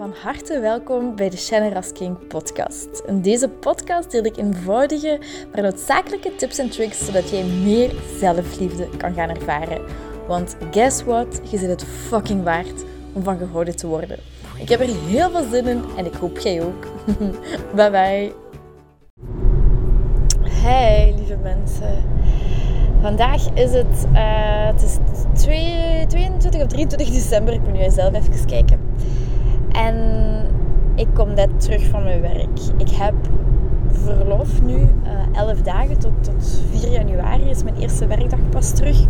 Van harte welkom bij de Shannon Rasking podcast. In deze podcast deel ik eenvoudige, maar noodzakelijke tips en tricks zodat jij meer zelfliefde kan gaan ervaren. Want guess what? Je zit het fucking waard om van gehouden te worden. Ik heb er heel veel zin in en ik hoop jij ook. bye bye. Hey lieve mensen. Vandaag is het, uh, het is 22 of 23 december. Ik moet nu zelf even kijken. En ik kom net terug van mijn werk. Ik heb verlof nu, uh, 11 dagen tot, tot 4 januari is mijn eerste werkdag pas terug.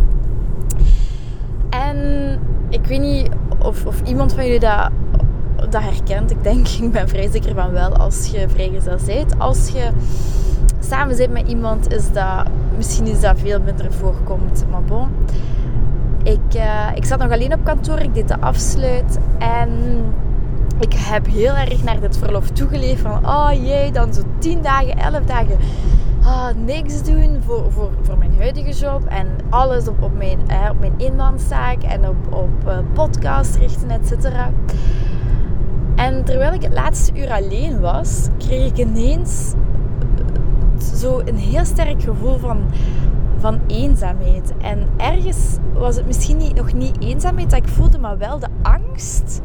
En ik weet niet of, of iemand van jullie dat, dat herkent. Ik denk, ik ben vrij zeker van wel als je vrijgezel bent. Als je samen zit met iemand, is dat misschien is dat veel minder voorkomt. Maar bon. Ik, uh, ik zat nog alleen op kantoor, ik deed de afsluit en ik heb heel erg naar dit verlof toegeleefd. Van, oh jee, dan zo 10 dagen, 11 dagen. Ah, niks doen voor, voor, voor mijn huidige job. En alles op, op mijn, eh, op mijn en op, op uh, podcast richten, et cetera. En terwijl ik het laatste uur alleen was, kreeg ik ineens zo een heel sterk gevoel van, van eenzaamheid. En ergens was het misschien niet, nog niet eenzaamheid dat ik voelde, maar wel de angst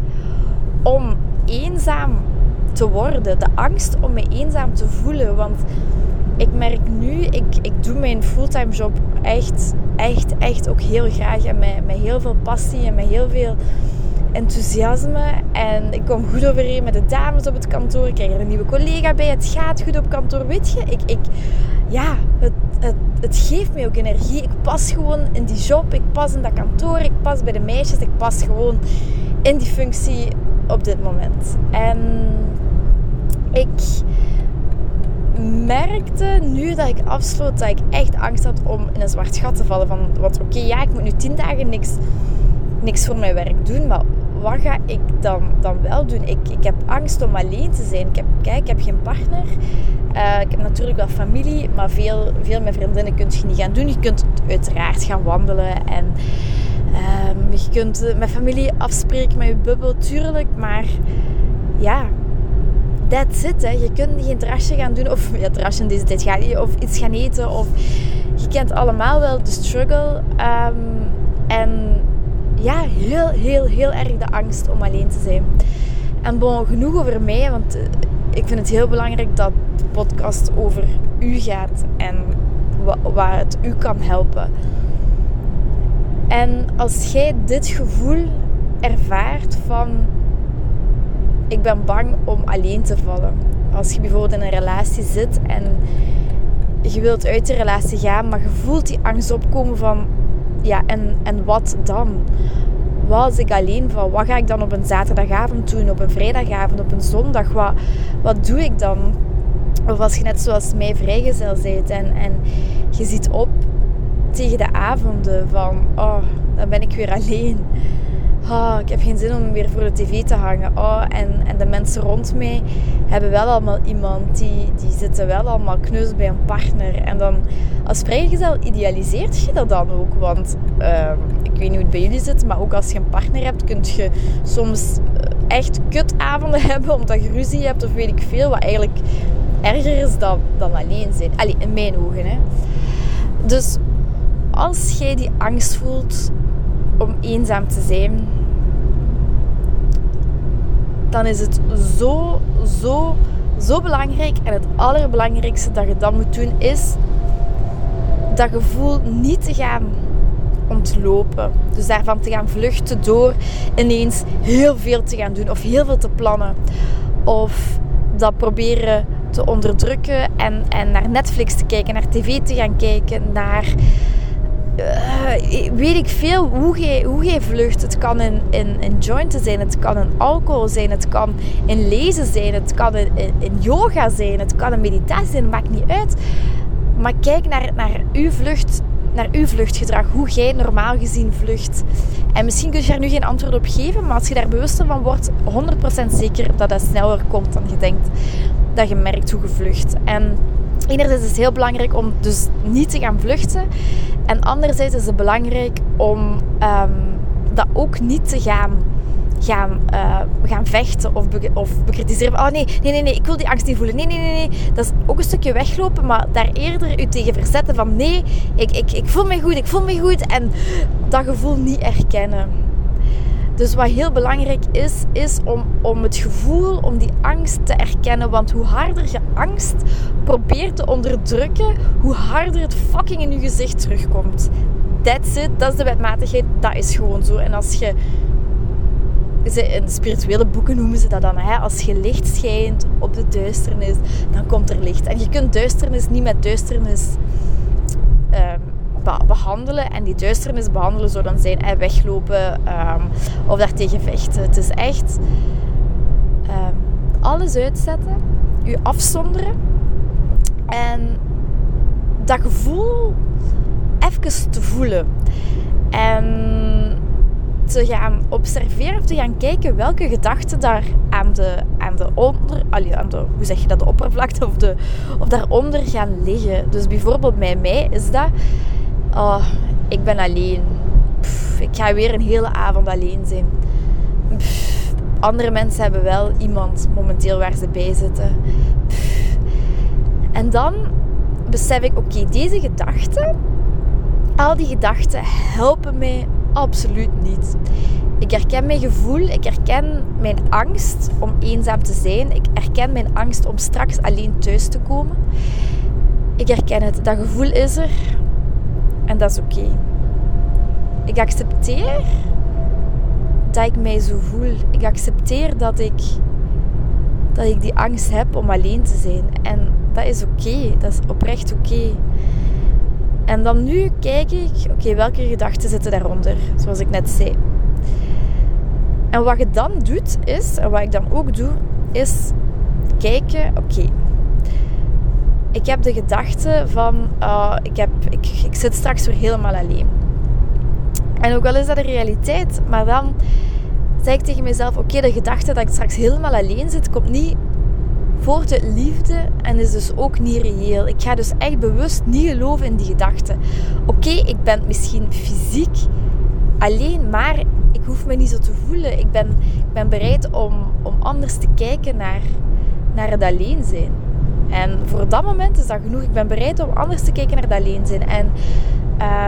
om eenzaam te worden. De angst om me eenzaam te voelen. Want ik merk nu, ik, ik doe mijn fulltime job echt, echt, echt ook heel graag. En met, heel veel passie en met heel veel enthousiasme. En ik kom goed overeen met de dames op het kantoor. Ik krijg er een nieuwe collega bij. Het gaat goed op kantoor. Weet je, ik, ik, ja, het, het, het geeft mij ook energie. Ik pas gewoon in die job. Ik pas in dat kantoor. Ik pas bij de meisjes. Ik pas gewoon in die functie op dit moment. En ik merkte nu dat ik afsloot dat ik echt angst had om in een zwart gat te vallen. Van, want oké, ja, ik moet nu tien dagen niks, niks voor mijn werk doen, maar wat ga ik dan, dan wel doen? Ik, ik heb angst om alleen te zijn. Ik heb, kijk, ik heb geen partner. Uh, ik heb natuurlijk wel familie, maar veel, veel met vriendinnen kun je niet gaan doen. Je kunt uiteraard gaan wandelen en um, je kunt met familie afspreken met je bubbel, tuurlijk. Maar ja, that's it. Hè. Je kunt geen terrasje gaan doen. Of ja, terrasje in deze tijd gaat niet. Of iets gaan eten. Of je kent allemaal wel de struggle. Um, en ja, heel, heel, heel erg de angst om alleen te zijn. En bon, genoeg over mij, want eh, ik vind het heel belangrijk dat de podcast over u gaat en waar het u kan helpen. En als jij dit gevoel ervaart van ik ben bang om alleen te vallen. Als je bijvoorbeeld in een relatie zit en je wilt uit de relatie gaan, maar je voelt die angst opkomen van ja, en, en wat dan? Wat als ik alleen val? Wat ga ik dan op een zaterdagavond doen? Op een vrijdagavond? Op een zondag? Wat, wat doe ik dan? Of als je net zoals mij vrijgezel bent en, en je ziet op tegen de avonden van, oh, dan ben ik weer alleen. Oh, ik heb geen zin om weer voor de tv te hangen. Oh, en, en de mensen rond mij hebben wel allemaal iemand. Die, die zitten wel allemaal kneus bij een partner. En dan als vrijgezel idealiseert je dat dan ook. Want uh, ik weet niet hoe het bij jullie zit. Maar ook als je een partner hebt, kun je soms eh, echt kutavonden hebben. Omdat je ruzie hebt of weet ik veel. Wat eigenlijk erger is dan, dan alleen zijn. Allee, in mijn ogen. Hè. Dus als jij die angst voelt om eenzaam te zijn, dan is het zo, zo, zo belangrijk. En het allerbelangrijkste dat je dan moet doen is dat gevoel niet te gaan ontlopen. Dus daarvan te gaan vluchten door ineens heel veel te gaan doen of heel veel te plannen. Of dat proberen te onderdrukken en, en naar Netflix te kijken, naar tv te gaan kijken, naar uh, weet ik veel hoe jij, hoe vlucht. Het kan in, in, in jointen zijn, het kan in alcohol zijn, het kan in lezen zijn, het kan in, yoga zijn, het kan in meditatie zijn, maakt niet uit. Maar kijk naar, naar uw vlucht, naar uw vluchtgedrag, hoe jij normaal gezien vlucht. En misschien kun je daar nu geen antwoord op geven, maar als je daar bewust van wordt, 100% zeker dat dat sneller komt dan je denkt. Dat je merkt hoe je vlucht. En enerzijds is het heel belangrijk om dus niet te gaan vluchten. En anderzijds is het belangrijk om um, dat ook niet te gaan, gaan, uh, gaan vechten of, of bekritiseren. Oh nee, nee, nee, nee, ik wil die angst niet voelen. Nee, nee, nee, nee. Dat is ook een stukje weglopen, maar daar eerder u tegen verzetten van nee, ik, ik, ik voel me goed, ik voel me goed. En dat gevoel niet erkennen. Dus wat heel belangrijk is, is om, om het gevoel, om die angst te erkennen. Want hoe harder je angst probeert te onderdrukken, hoe harder het fucking in je gezicht terugkomt. That's it, dat is de wetmatigheid, dat is gewoon zo. En als je, in spirituele boeken noemen ze dat dan, hè, als je licht schijnt op de duisternis, dan komt er licht. En je kunt duisternis niet met duisternis behandelen. En die duisternis behandelen zou dan zijn eh, weglopen um, of daartegen vechten. Het is echt um, alles uitzetten, je afzonderen en dat gevoel even te voelen. En te gaan observeren of te gaan kijken welke gedachten daar aan de, aan de onder, aan de, hoe zeg je dat, de oppervlakte of, de, of daaronder gaan liggen. Dus bijvoorbeeld bij mij is dat oh, ik ben alleen. ik ga weer een hele avond alleen zijn. andere mensen hebben wel iemand momenteel waar ze bij zitten. En dan besef ik, oké, deze gedachten, al die gedachten helpen mij absoluut niet. Ik herken mijn gevoel, ik herken mijn angst om eenzaam te zijn. Ik herken mijn angst om straks alleen thuis te komen. Ik herken het, dat gevoel is er. En dat is oké. Ik accepteer dat ik mij zo voel. Ik accepteer dat ik, dat ik die angst heb om alleen te zijn. En dat is oké. Dat is oprecht oké. En dan nu kijk ik, oké, welke gedachten zitten daaronder? Zoals ik net zei. En wat je dan doet is, en wat ik dan ook doe, is kijken, oké, ik heb de gedachte van, uh, ik, heb, ik, ik zit straks weer helemaal alleen. En ook al is dat de realiteit, maar dan zeg ik tegen mezelf, oké, de gedachte dat ik straks helemaal alleen zit, komt niet voort uit liefde en is dus ook niet reëel. Ik ga dus echt bewust niet geloven in die gedachte. Oké, ik ben misschien fysiek alleen, maar ik hoef me niet zo te voelen. Ik ben, ik ben bereid om, om anders te kijken naar, naar het alleen zijn. En voor dat moment is dat genoeg. Ik ben bereid om anders te kijken naar dat alleen zijn. En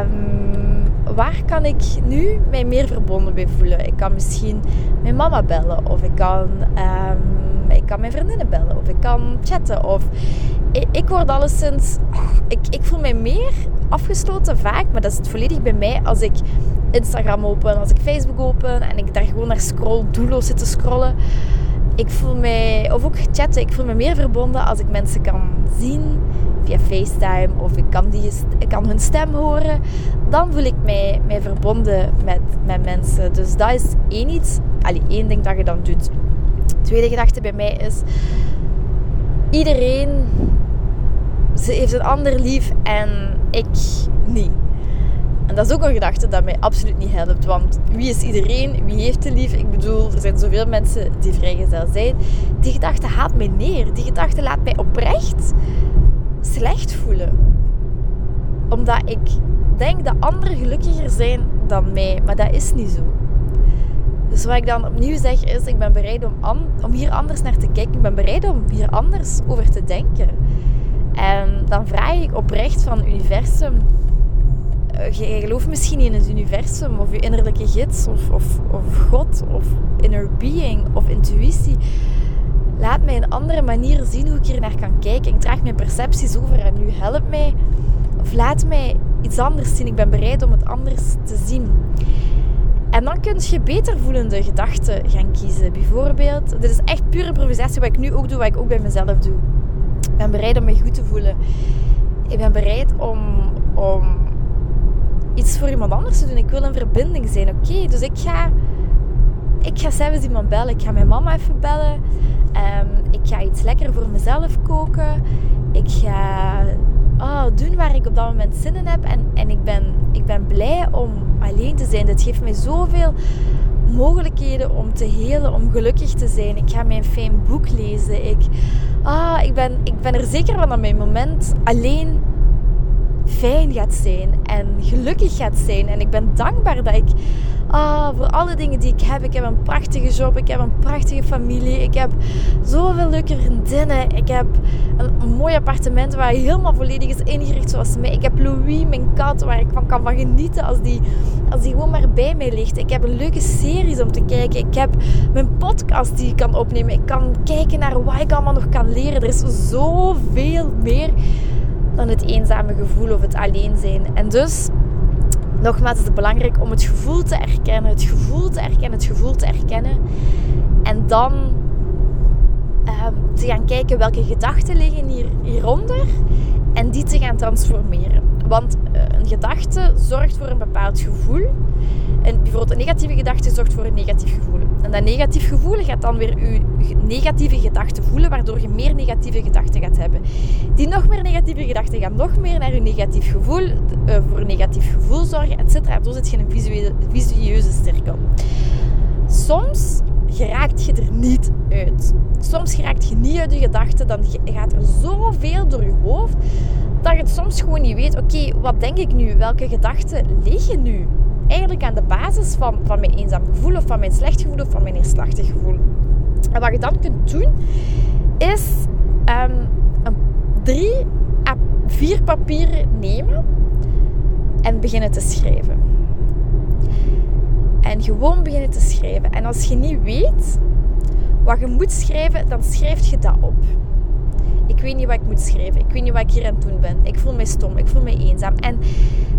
um, waar kan ik nu mij meer verbonden bij voelen? Ik kan misschien mijn mama bellen. Of ik kan, um, ik kan mijn vriendinnen bellen. Of ik kan chatten. Of ik, ik word alleszins... Ik, ik voel mij meer afgesloten vaak. Maar dat zit volledig bij mij als ik Instagram open. Als ik Facebook open. En ik daar gewoon naar scroll. Doelloos zit te scrollen ik voel mij, of ook chatten, ik voel me meer verbonden als ik mensen kan zien via FaceTime of ik kan, die, ik kan hun stem horen. Dan voel ik mij, mij verbonden met, met mensen. Dus dat is één iets, allee, één ding dat je dan doet. tweede gedachte bij mij is, iedereen ze heeft een ander lief en ik niet. En dat is ook een gedachte dat mij absoluut niet helpt. Want wie is iedereen? Wie heeft te lief? Ik bedoel, er zijn zoveel mensen die vrijgezel zijn. Die gedachte haalt mij neer. Die gedachte laat mij oprecht slecht voelen. Omdat ik denk dat anderen gelukkiger zijn dan mij. Maar dat is niet zo. Dus wat ik dan opnieuw zeg is, ik ben bereid om, om hier anders naar te kijken. Ik ben bereid om hier anders over te denken. En dan vraag ik oprecht van het universum je gelooft misschien in het universum of je innerlijke gids of, of, of God of inner being of intuïtie. Laat mij een andere manier zien hoe ik hier naar kan kijken. Ik draag mijn percepties over en nu help mij. Of laat mij iets anders zien. Ik ben bereid om het anders te zien. En dan kun je beter voelende gedachten gaan kiezen. Bijvoorbeeld, dit is echt pure improvisatie wat ik nu ook doe, wat ik ook bij mezelf doe. Ik ben bereid om me goed te voelen. Ik ben bereid om, om iets voor iemand anders te doen. Ik wil een verbinding zijn. Oké, dus ik ga, ik ga zelfs iemand bellen. Ik ga mijn mama even bellen. Um, ik ga iets lekker voor mezelf koken. Ik ga oh, doen waar ik op dat moment zin in heb. En, en ik, ben, ik ben blij om alleen te zijn. Dit geeft mij zoveel mogelijkheden om te helen, om gelukkig te zijn. Ik ga mijn fijn boek lezen. Ik, ah, ik, ben, ik ben er zeker van dat mijn moment alleen fijn gaat zijn en gelukkig gaat zijn. En ik ben dankbaar dat ik ah, voor alle dingen die ik heb. Ik heb een prachtige job, ik heb een prachtige familie, ik heb zoveel leuke vriendinnen. Ik heb een, mooi appartement waar helemaal volledig is ingericht zoals mij. Ik heb Louis, mijn kat, waar ik van kan van genieten als die, als die gewoon maar bij mij ligt. Ik heb een leuke series om te kijken. Ik heb mijn podcast die ik kan opnemen. Ik kan kijken naar wat ik allemaal nog kan leren. Er is zoveel meer dan het eenzame gevoel of het alleen zijn. En dus, nogmaals, is het belangrijk om het gevoel te erkennen, het gevoel te erkennen, het gevoel te erkennen. En dan ehm, te gaan kijken welke gedachten liggen hier, hieronder en die te gaan transformeren. Want eh, een gedachte zorgt voor een bepaald gevoel. En bijvoorbeeld een negatieve gedachte zorgt voor een negatief gevoel. En dat negatief gevoel gaat dan weer je negatieve gedachten voelen, waardoor je meer negatieve gedachten gaat hebben. Die nog meer negatieve gedachten gaan nog meer naar je negatief gevoel, uh, voor negatief gevoel zorgen, etc. Zo zit je in een visuele, cirkel. Soms geraakt je er niet uit. Soms geraakt je niet uit je gedachten, dan gaat er zoveel door je hoofd dat je het soms gewoon niet weet. Oké, wat denk ik nu? Welke gedachten liggen nu? Eigenlijk aan de basis van, van mijn eenzaam gevoel of van mijn slecht gevoel of van mijn neerslachtig gevoel. En wat je dan kunt doen, is um, een drie à vier papieren nemen en beginnen te schrijven. En gewoon beginnen te schrijven. En als je niet weet wat je moet schrijven, dan schrijf je dat op. Ik weet niet wat ik moet schrijven. Ik weet niet wat ik hier aan het doen ben. Ik voel me stom. Ik voel me eenzaam. En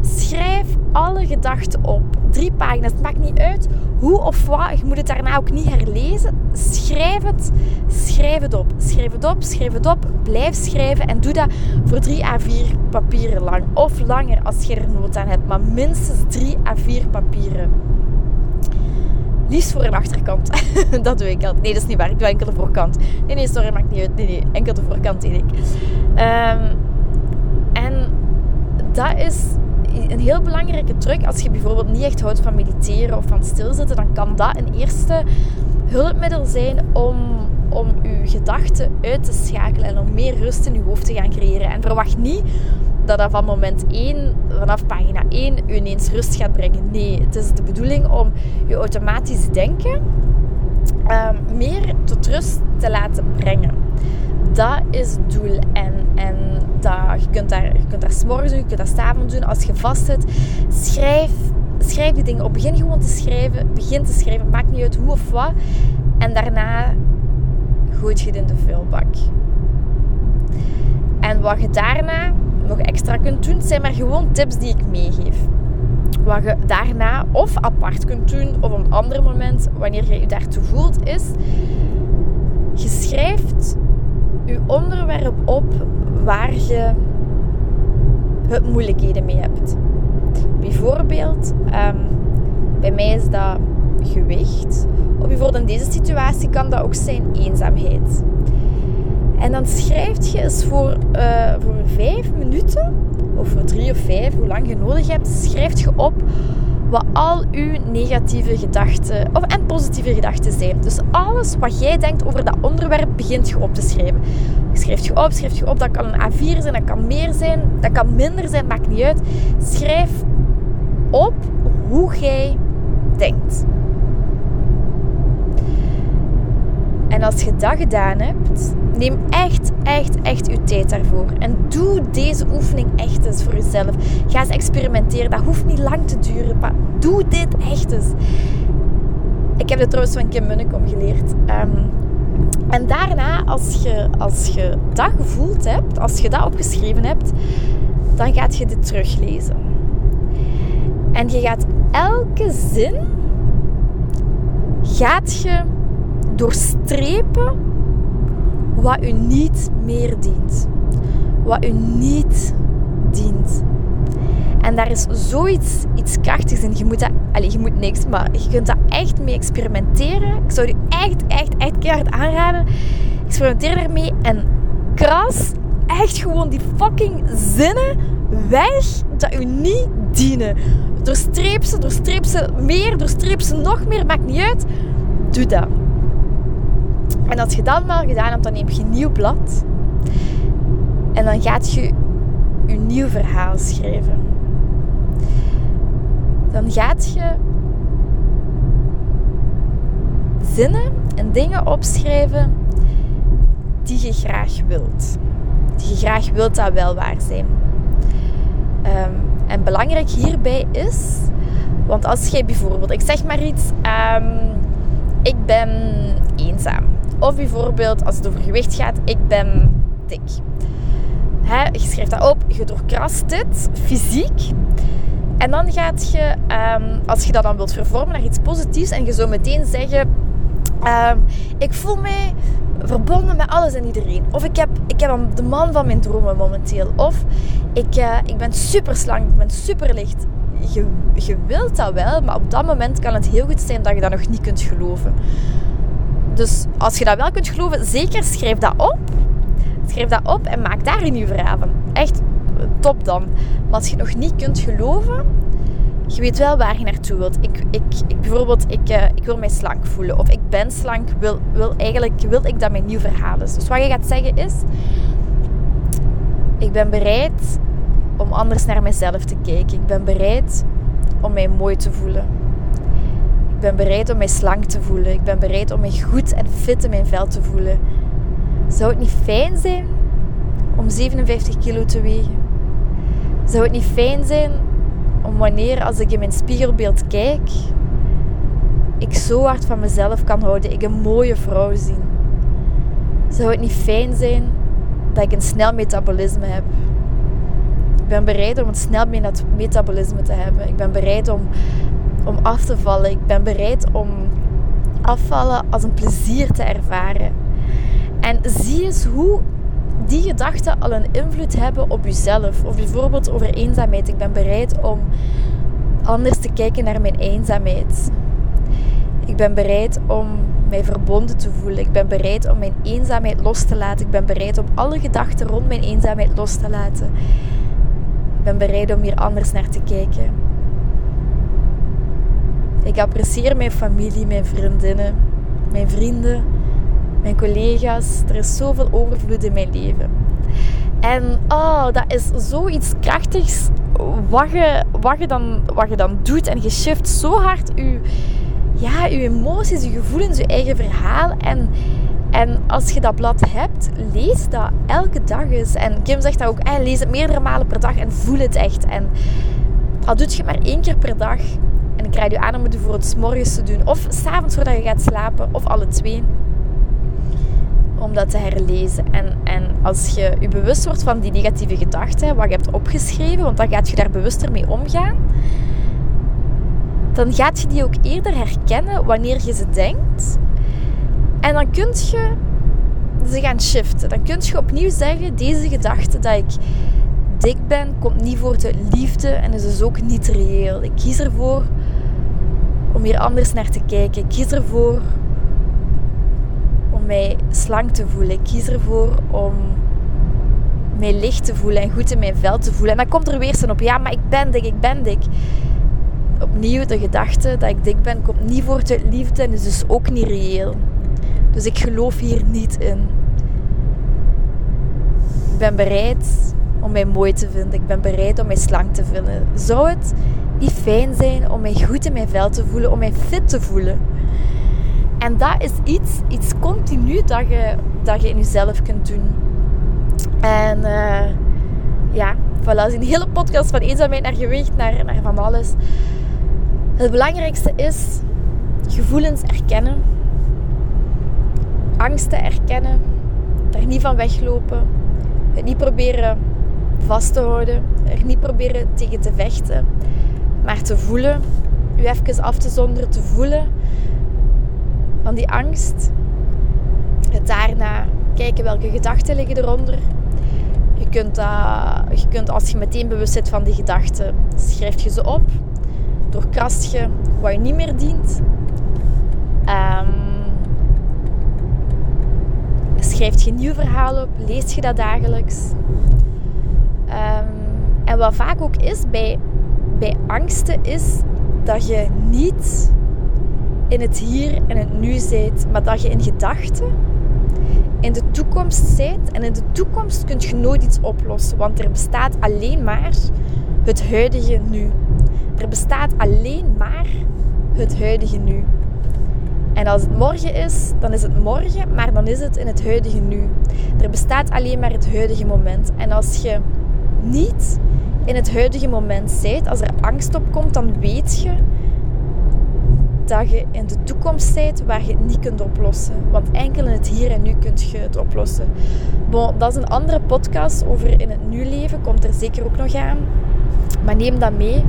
schrijf alle gedachten op. Drie pagina's. Het maakt niet uit hoe of wat. Je moet het daarna ook niet herlezen. Schrijf het. Schrijf het op. Schrijf het op. Schrijf het op. Blijf schrijven. En doe dat voor drie à vier papieren lang. Of langer als je er nood aan hebt. Maar minstens drie à vier papieren. Liefst voor een achterkant. dat doe ik altijd. Nee, dat is niet waar. Ik doe enkel de voorkant. Nee, nee, sorry, maakt niet uit. Nee, enkel de voorkant deed ik. Um, en dat is een heel belangrijke truc. Als je bijvoorbeeld niet echt houdt van mediteren of van stilzitten, dan kan dat een eerste hulpmiddel zijn om, om je gedachten uit te schakelen en om meer rust in je hoofd te gaan creëren. En verwacht niet dat dat van moment 1, vanaf pagina 1, u ineens rust gaat brengen. Nee, het is de bedoeling om je automatisch denken um, meer tot rust te laten brengen. Dat is het doel. En, en dat, je, kunt daar, je daar s'morgens doen, je kunt dat s'avonds doen. Als je vast zit, schrijf, schrijf die dingen op. Begin gewoon te schrijven. Begin te schrijven. Maakt niet uit hoe of wat. En daarna gooit je het in de vuilbak. En wat je daarna nog extra kunt doen, zijn maar gewoon tips die ik meegeef. Wat je daarna of apart kunt doen of op een ander moment, wanneer je je daartoe voelt, is je schrijft je onderwerp op waar je het moeilijkheden mee hebt. Bijvoorbeeld, um, bij mij is dat gewicht. Of bijvoorbeeld in deze situatie kan dat ook zijn eenzaamheid. En dan schrijf je eens voor, uh, voor vijf minuten, of voor drie of vijf, hoe lang je nodig hebt, schrijf je op wat al uw negatieve gedachten of, en positieve gedachten zijn. Dus alles wat jij denkt over dat onderwerp, begint je op te schrijven. Schrijf je op, schrijf je op. Dat kan een A4 zijn, dat kan meer zijn, dat kan minder zijn, maakt niet uit. Schrijf op hoe jij denkt. En als je dat gedaan hebt, neem echt, echt, echt je tijd daarvoor. En doe deze oefening echt eens voor jezelf. Ga eens experimenteren. Dat hoeft niet lang te duren, maar doe dit echt eens. Ik heb dit trouwens van Kim Munnekom geleerd. Um, en daarna, als je, als je dat gevoeld hebt, als je dat opgeschreven hebt, dan gaat je dit teruglezen. En je gaat elke zin gaat je doorstrepen wat u niet meer dient. Wat u niet dient. En daar is zoiets iets krachtigs in. Je moet, dat, allez, je moet niks, maar je kunt dat echt mee experimenteren. Ik zou je echt, echt, echt keihard aanraden. Experimenteer daarmee en kras echt gewoon die fucking zinnen weg dat u niet dienen. Doorstreep ze, doorstreep ze meer, doorstreep ze nog meer, maakt niet uit. Doe dat. En als je dat maar gedaan hebt, dan neem je een nieuw blad. En dan gaat je je nieuw verhaal schrijven. Dan gaat je zinnen en dingen opschrijven die je graag wilt. Die je graag wilt dat wel waar zijn. Um, en belangrijk hierbij is, want als jij bijvoorbeeld, ik zeg maar iets, um, ik ben eenzaam. Of bijvoorbeeld als het over gewicht gaat, ik ben dik. He, je schrijft dat op, je doorkrast dit fysiek. En dan gaat je, um, als je dat dan wilt vervormen naar iets positiefs en je zo meteen zeggen, um, ik voel mij verbonden met alles en iedereen. Of ik heb, ik heb de man van mijn dromen momenteel. Of ik, uh, ik ben super slank, ik ben super licht. Je, je wilt dat wel, maar op dat moment kan het heel goed zijn dat je dat nog niet kunt geloven. Dus als je dat wel kunt geloven, zeker schrijf dat op. Schrijf dat op en maak daar een nieuw verhaal van. Echt top dan. Maar als je het nog niet kunt geloven, je weet wel waar je naartoe wilt. Ik, ik, ik bijvoorbeeld, ik, uh, ik wil mij slank voelen. Of ik ben slank, wil, wil eigenlijk wil ik dat mijn nieuw verhaal is. Dus wat je gaat zeggen is... Ik ben bereid om anders naar mezelf te kijken. Ik ben bereid om mij mooi te voelen. Ik ben bereid om mij slank te voelen. Ik ben bereid om mij goed en fit in mijn vel te voelen. Zou het niet fijn zijn om 57 kilo te wegen? Zou het niet fijn zijn om wanneer als ik in mijn spiegelbeeld kijk, ik zo hard van mezelf kan houden, ik een mooie vrouw zie? Zou het niet fijn zijn dat ik een snel metabolisme heb? Ik ben bereid om een snel metabolisme te hebben. Ik ben bereid om, om af te vallen. Ik ben bereid om afvallen als een plezier te ervaren. En zie eens hoe die gedachten al een invloed hebben op jezelf. Of bijvoorbeeld over eenzaamheid. Ik ben bereid om anders te kijken naar mijn eenzaamheid. Ik ben bereid om mij verbonden te voelen. Ik ben bereid om mijn eenzaamheid los te laten. Ik ben bereid om alle gedachten rond mijn eenzaamheid los te laten. Ik ben bereid om hier anders naar te kijken. Ik apprecieer mijn familie, mijn vriendinnen, mijn vrienden mijn collega's. Er is zoveel overvloed in mijn leven. En oh, dat is zoiets krachtigs wat je, wat je, dan, wat je dan doet. En je shift zo hard je, ja, je emoties, je gevoelens, je eigen verhaal. En, en als je dat blad hebt, lees dat elke dag eens. En Kim zegt dat ook, lees het meerdere malen per dag en voel het echt. En al doet je maar één keer per dag. En ik raad je aan om het voor het morgens te doen. Of s'avonds voordat je gaat slapen. Of alle twee om dat te herlezen. En, en als je je bewust wordt van die negatieve gedachten, wat je hebt opgeschreven, want dan gaat je daar bewuster mee omgaan, dan gaat je die ook eerder herkennen wanneer je ze denkt. En dan kun je ze gaan shiften. Dan kun je opnieuw zeggen, deze gedachte dat ik dik ben, komt niet voor de liefde en is dus ook niet reëel. Ik kies ervoor om hier anders naar te kijken. Ik kies ervoor mij slank te voelen. Ik kies ervoor om mij licht te voelen en goed in mijn vel te voelen. En dan komt er weer zo'n op, ja, maar ik ben dik, ik ben dik. Opnieuw de gedachte dat ik dik ben, komt niet voor de liefde en is dus ook niet reëel. Dus ik geloof hier niet in. Ik ben bereid om mij mooi te vinden. Ik ben bereid om mij slank te vinden. Zou het niet fijn zijn om mij goed in mijn vel te voelen, om mij fit te voelen? En dat is iets, iets continu dat je, dat je in jezelf kunt doen. En uh, ja, voilà, een hele podcast van eenzaamheid naar gewicht, naar, naar van alles. Het belangrijkste is gevoelens erkennen. Angsten erkennen. Er niet van weglopen. Het niet proberen vast te houden. Er niet proberen tegen te vechten. Maar te voelen. U even af te zonderen, te voelen van die angst. Het daarna kijken welke gedachten liggen eronder. Je kunt, dat, je kunt als je meteen bewust bent van die gedachten, schrijf je ze op. Doorkrast je wat je niet meer dient. Um, schrijf je nieuw verhaal op, lees je dat dagelijks. Ehm, en wat vaak ook is bij, bij angsten, is dat je niet in het hier en het nu zit, maar dat je in gedachten in de toekomst zijt. En in de toekomst kun je nooit iets oplossen, want er bestaat alleen maar het huidige nu. Er bestaat alleen maar het huidige nu. En als het morgen is, dan is het morgen, maar dan is het in het huidige nu. Er bestaat alleen maar het huidige moment. En als je niet in het huidige moment zijt, als er angst opkomt, dan weet je dat je in de toekomst zijt waar je het niet kunt oplossen. Want enkel in het hier en nu kunt je het oplossen. Bon, dat is een andere podcast over in het nu leven, komt er zeker ook nog aan. Maar neem dat mee.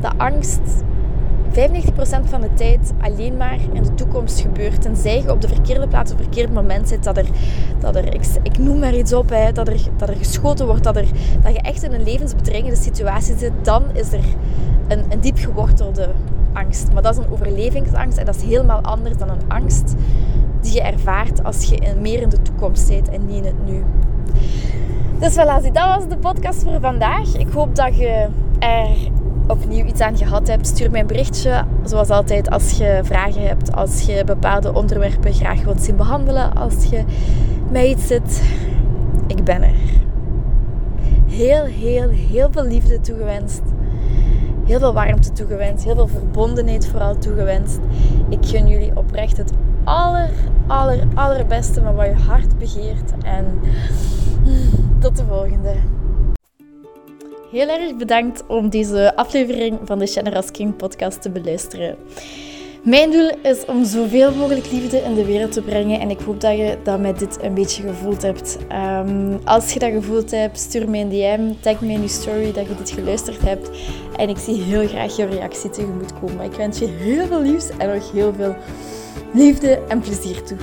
De angst 95% van de tijd alleen maar in de toekomst gebeurt. Tenzij je op de verkeerde plaats op het verkeerde moment zit. Dat er, dat er ik, noem maar iets op, hè, dat, er, dat er geschoten wordt. Dat, er, dat je echt in een levensbedreigende situatie zit. Dan is er een, een diep gewortelde angst. Maar dat is een overlevingsangst. En dat is helemaal anders dan een angst die je ervaart als je meer in de toekomst zit en niet in het nu. Dus voilà, dat was de podcast voor vandaag. Ik hoop dat je er opnieuw iets aan gehad hebt, stuur mij een berichtje. Zoals altijd, als je vragen hebt, als je bepaalde onderwerpen graag wilt zien behandelen, als je mij iets zit, ik ben er. Heel, heel, heel veel liefde toegewenst. Heel veel warmte toegewenst. Heel veel verbondenheid vooral toegewenst. Ik gun jullie oprecht het aller, aller, allerbeste van wat je hart begeert. En tot de volgende. Heel erg bedankt om deze aflevering van de Generous King podcast te beluisteren. Mijn doel is om zoveel mogelijk liefde in de wereld te brengen en ik hoop dat je dat met dit een beetje gevoeld hebt. Um, als je dat gevoeld hebt, stuur mij een DM, tag me in je story dat je dit geluisterd hebt en ik zie heel graag je reactie tegemoet komen. Ik wens je heel veel liefs en nog heel veel liefde en plezier toe.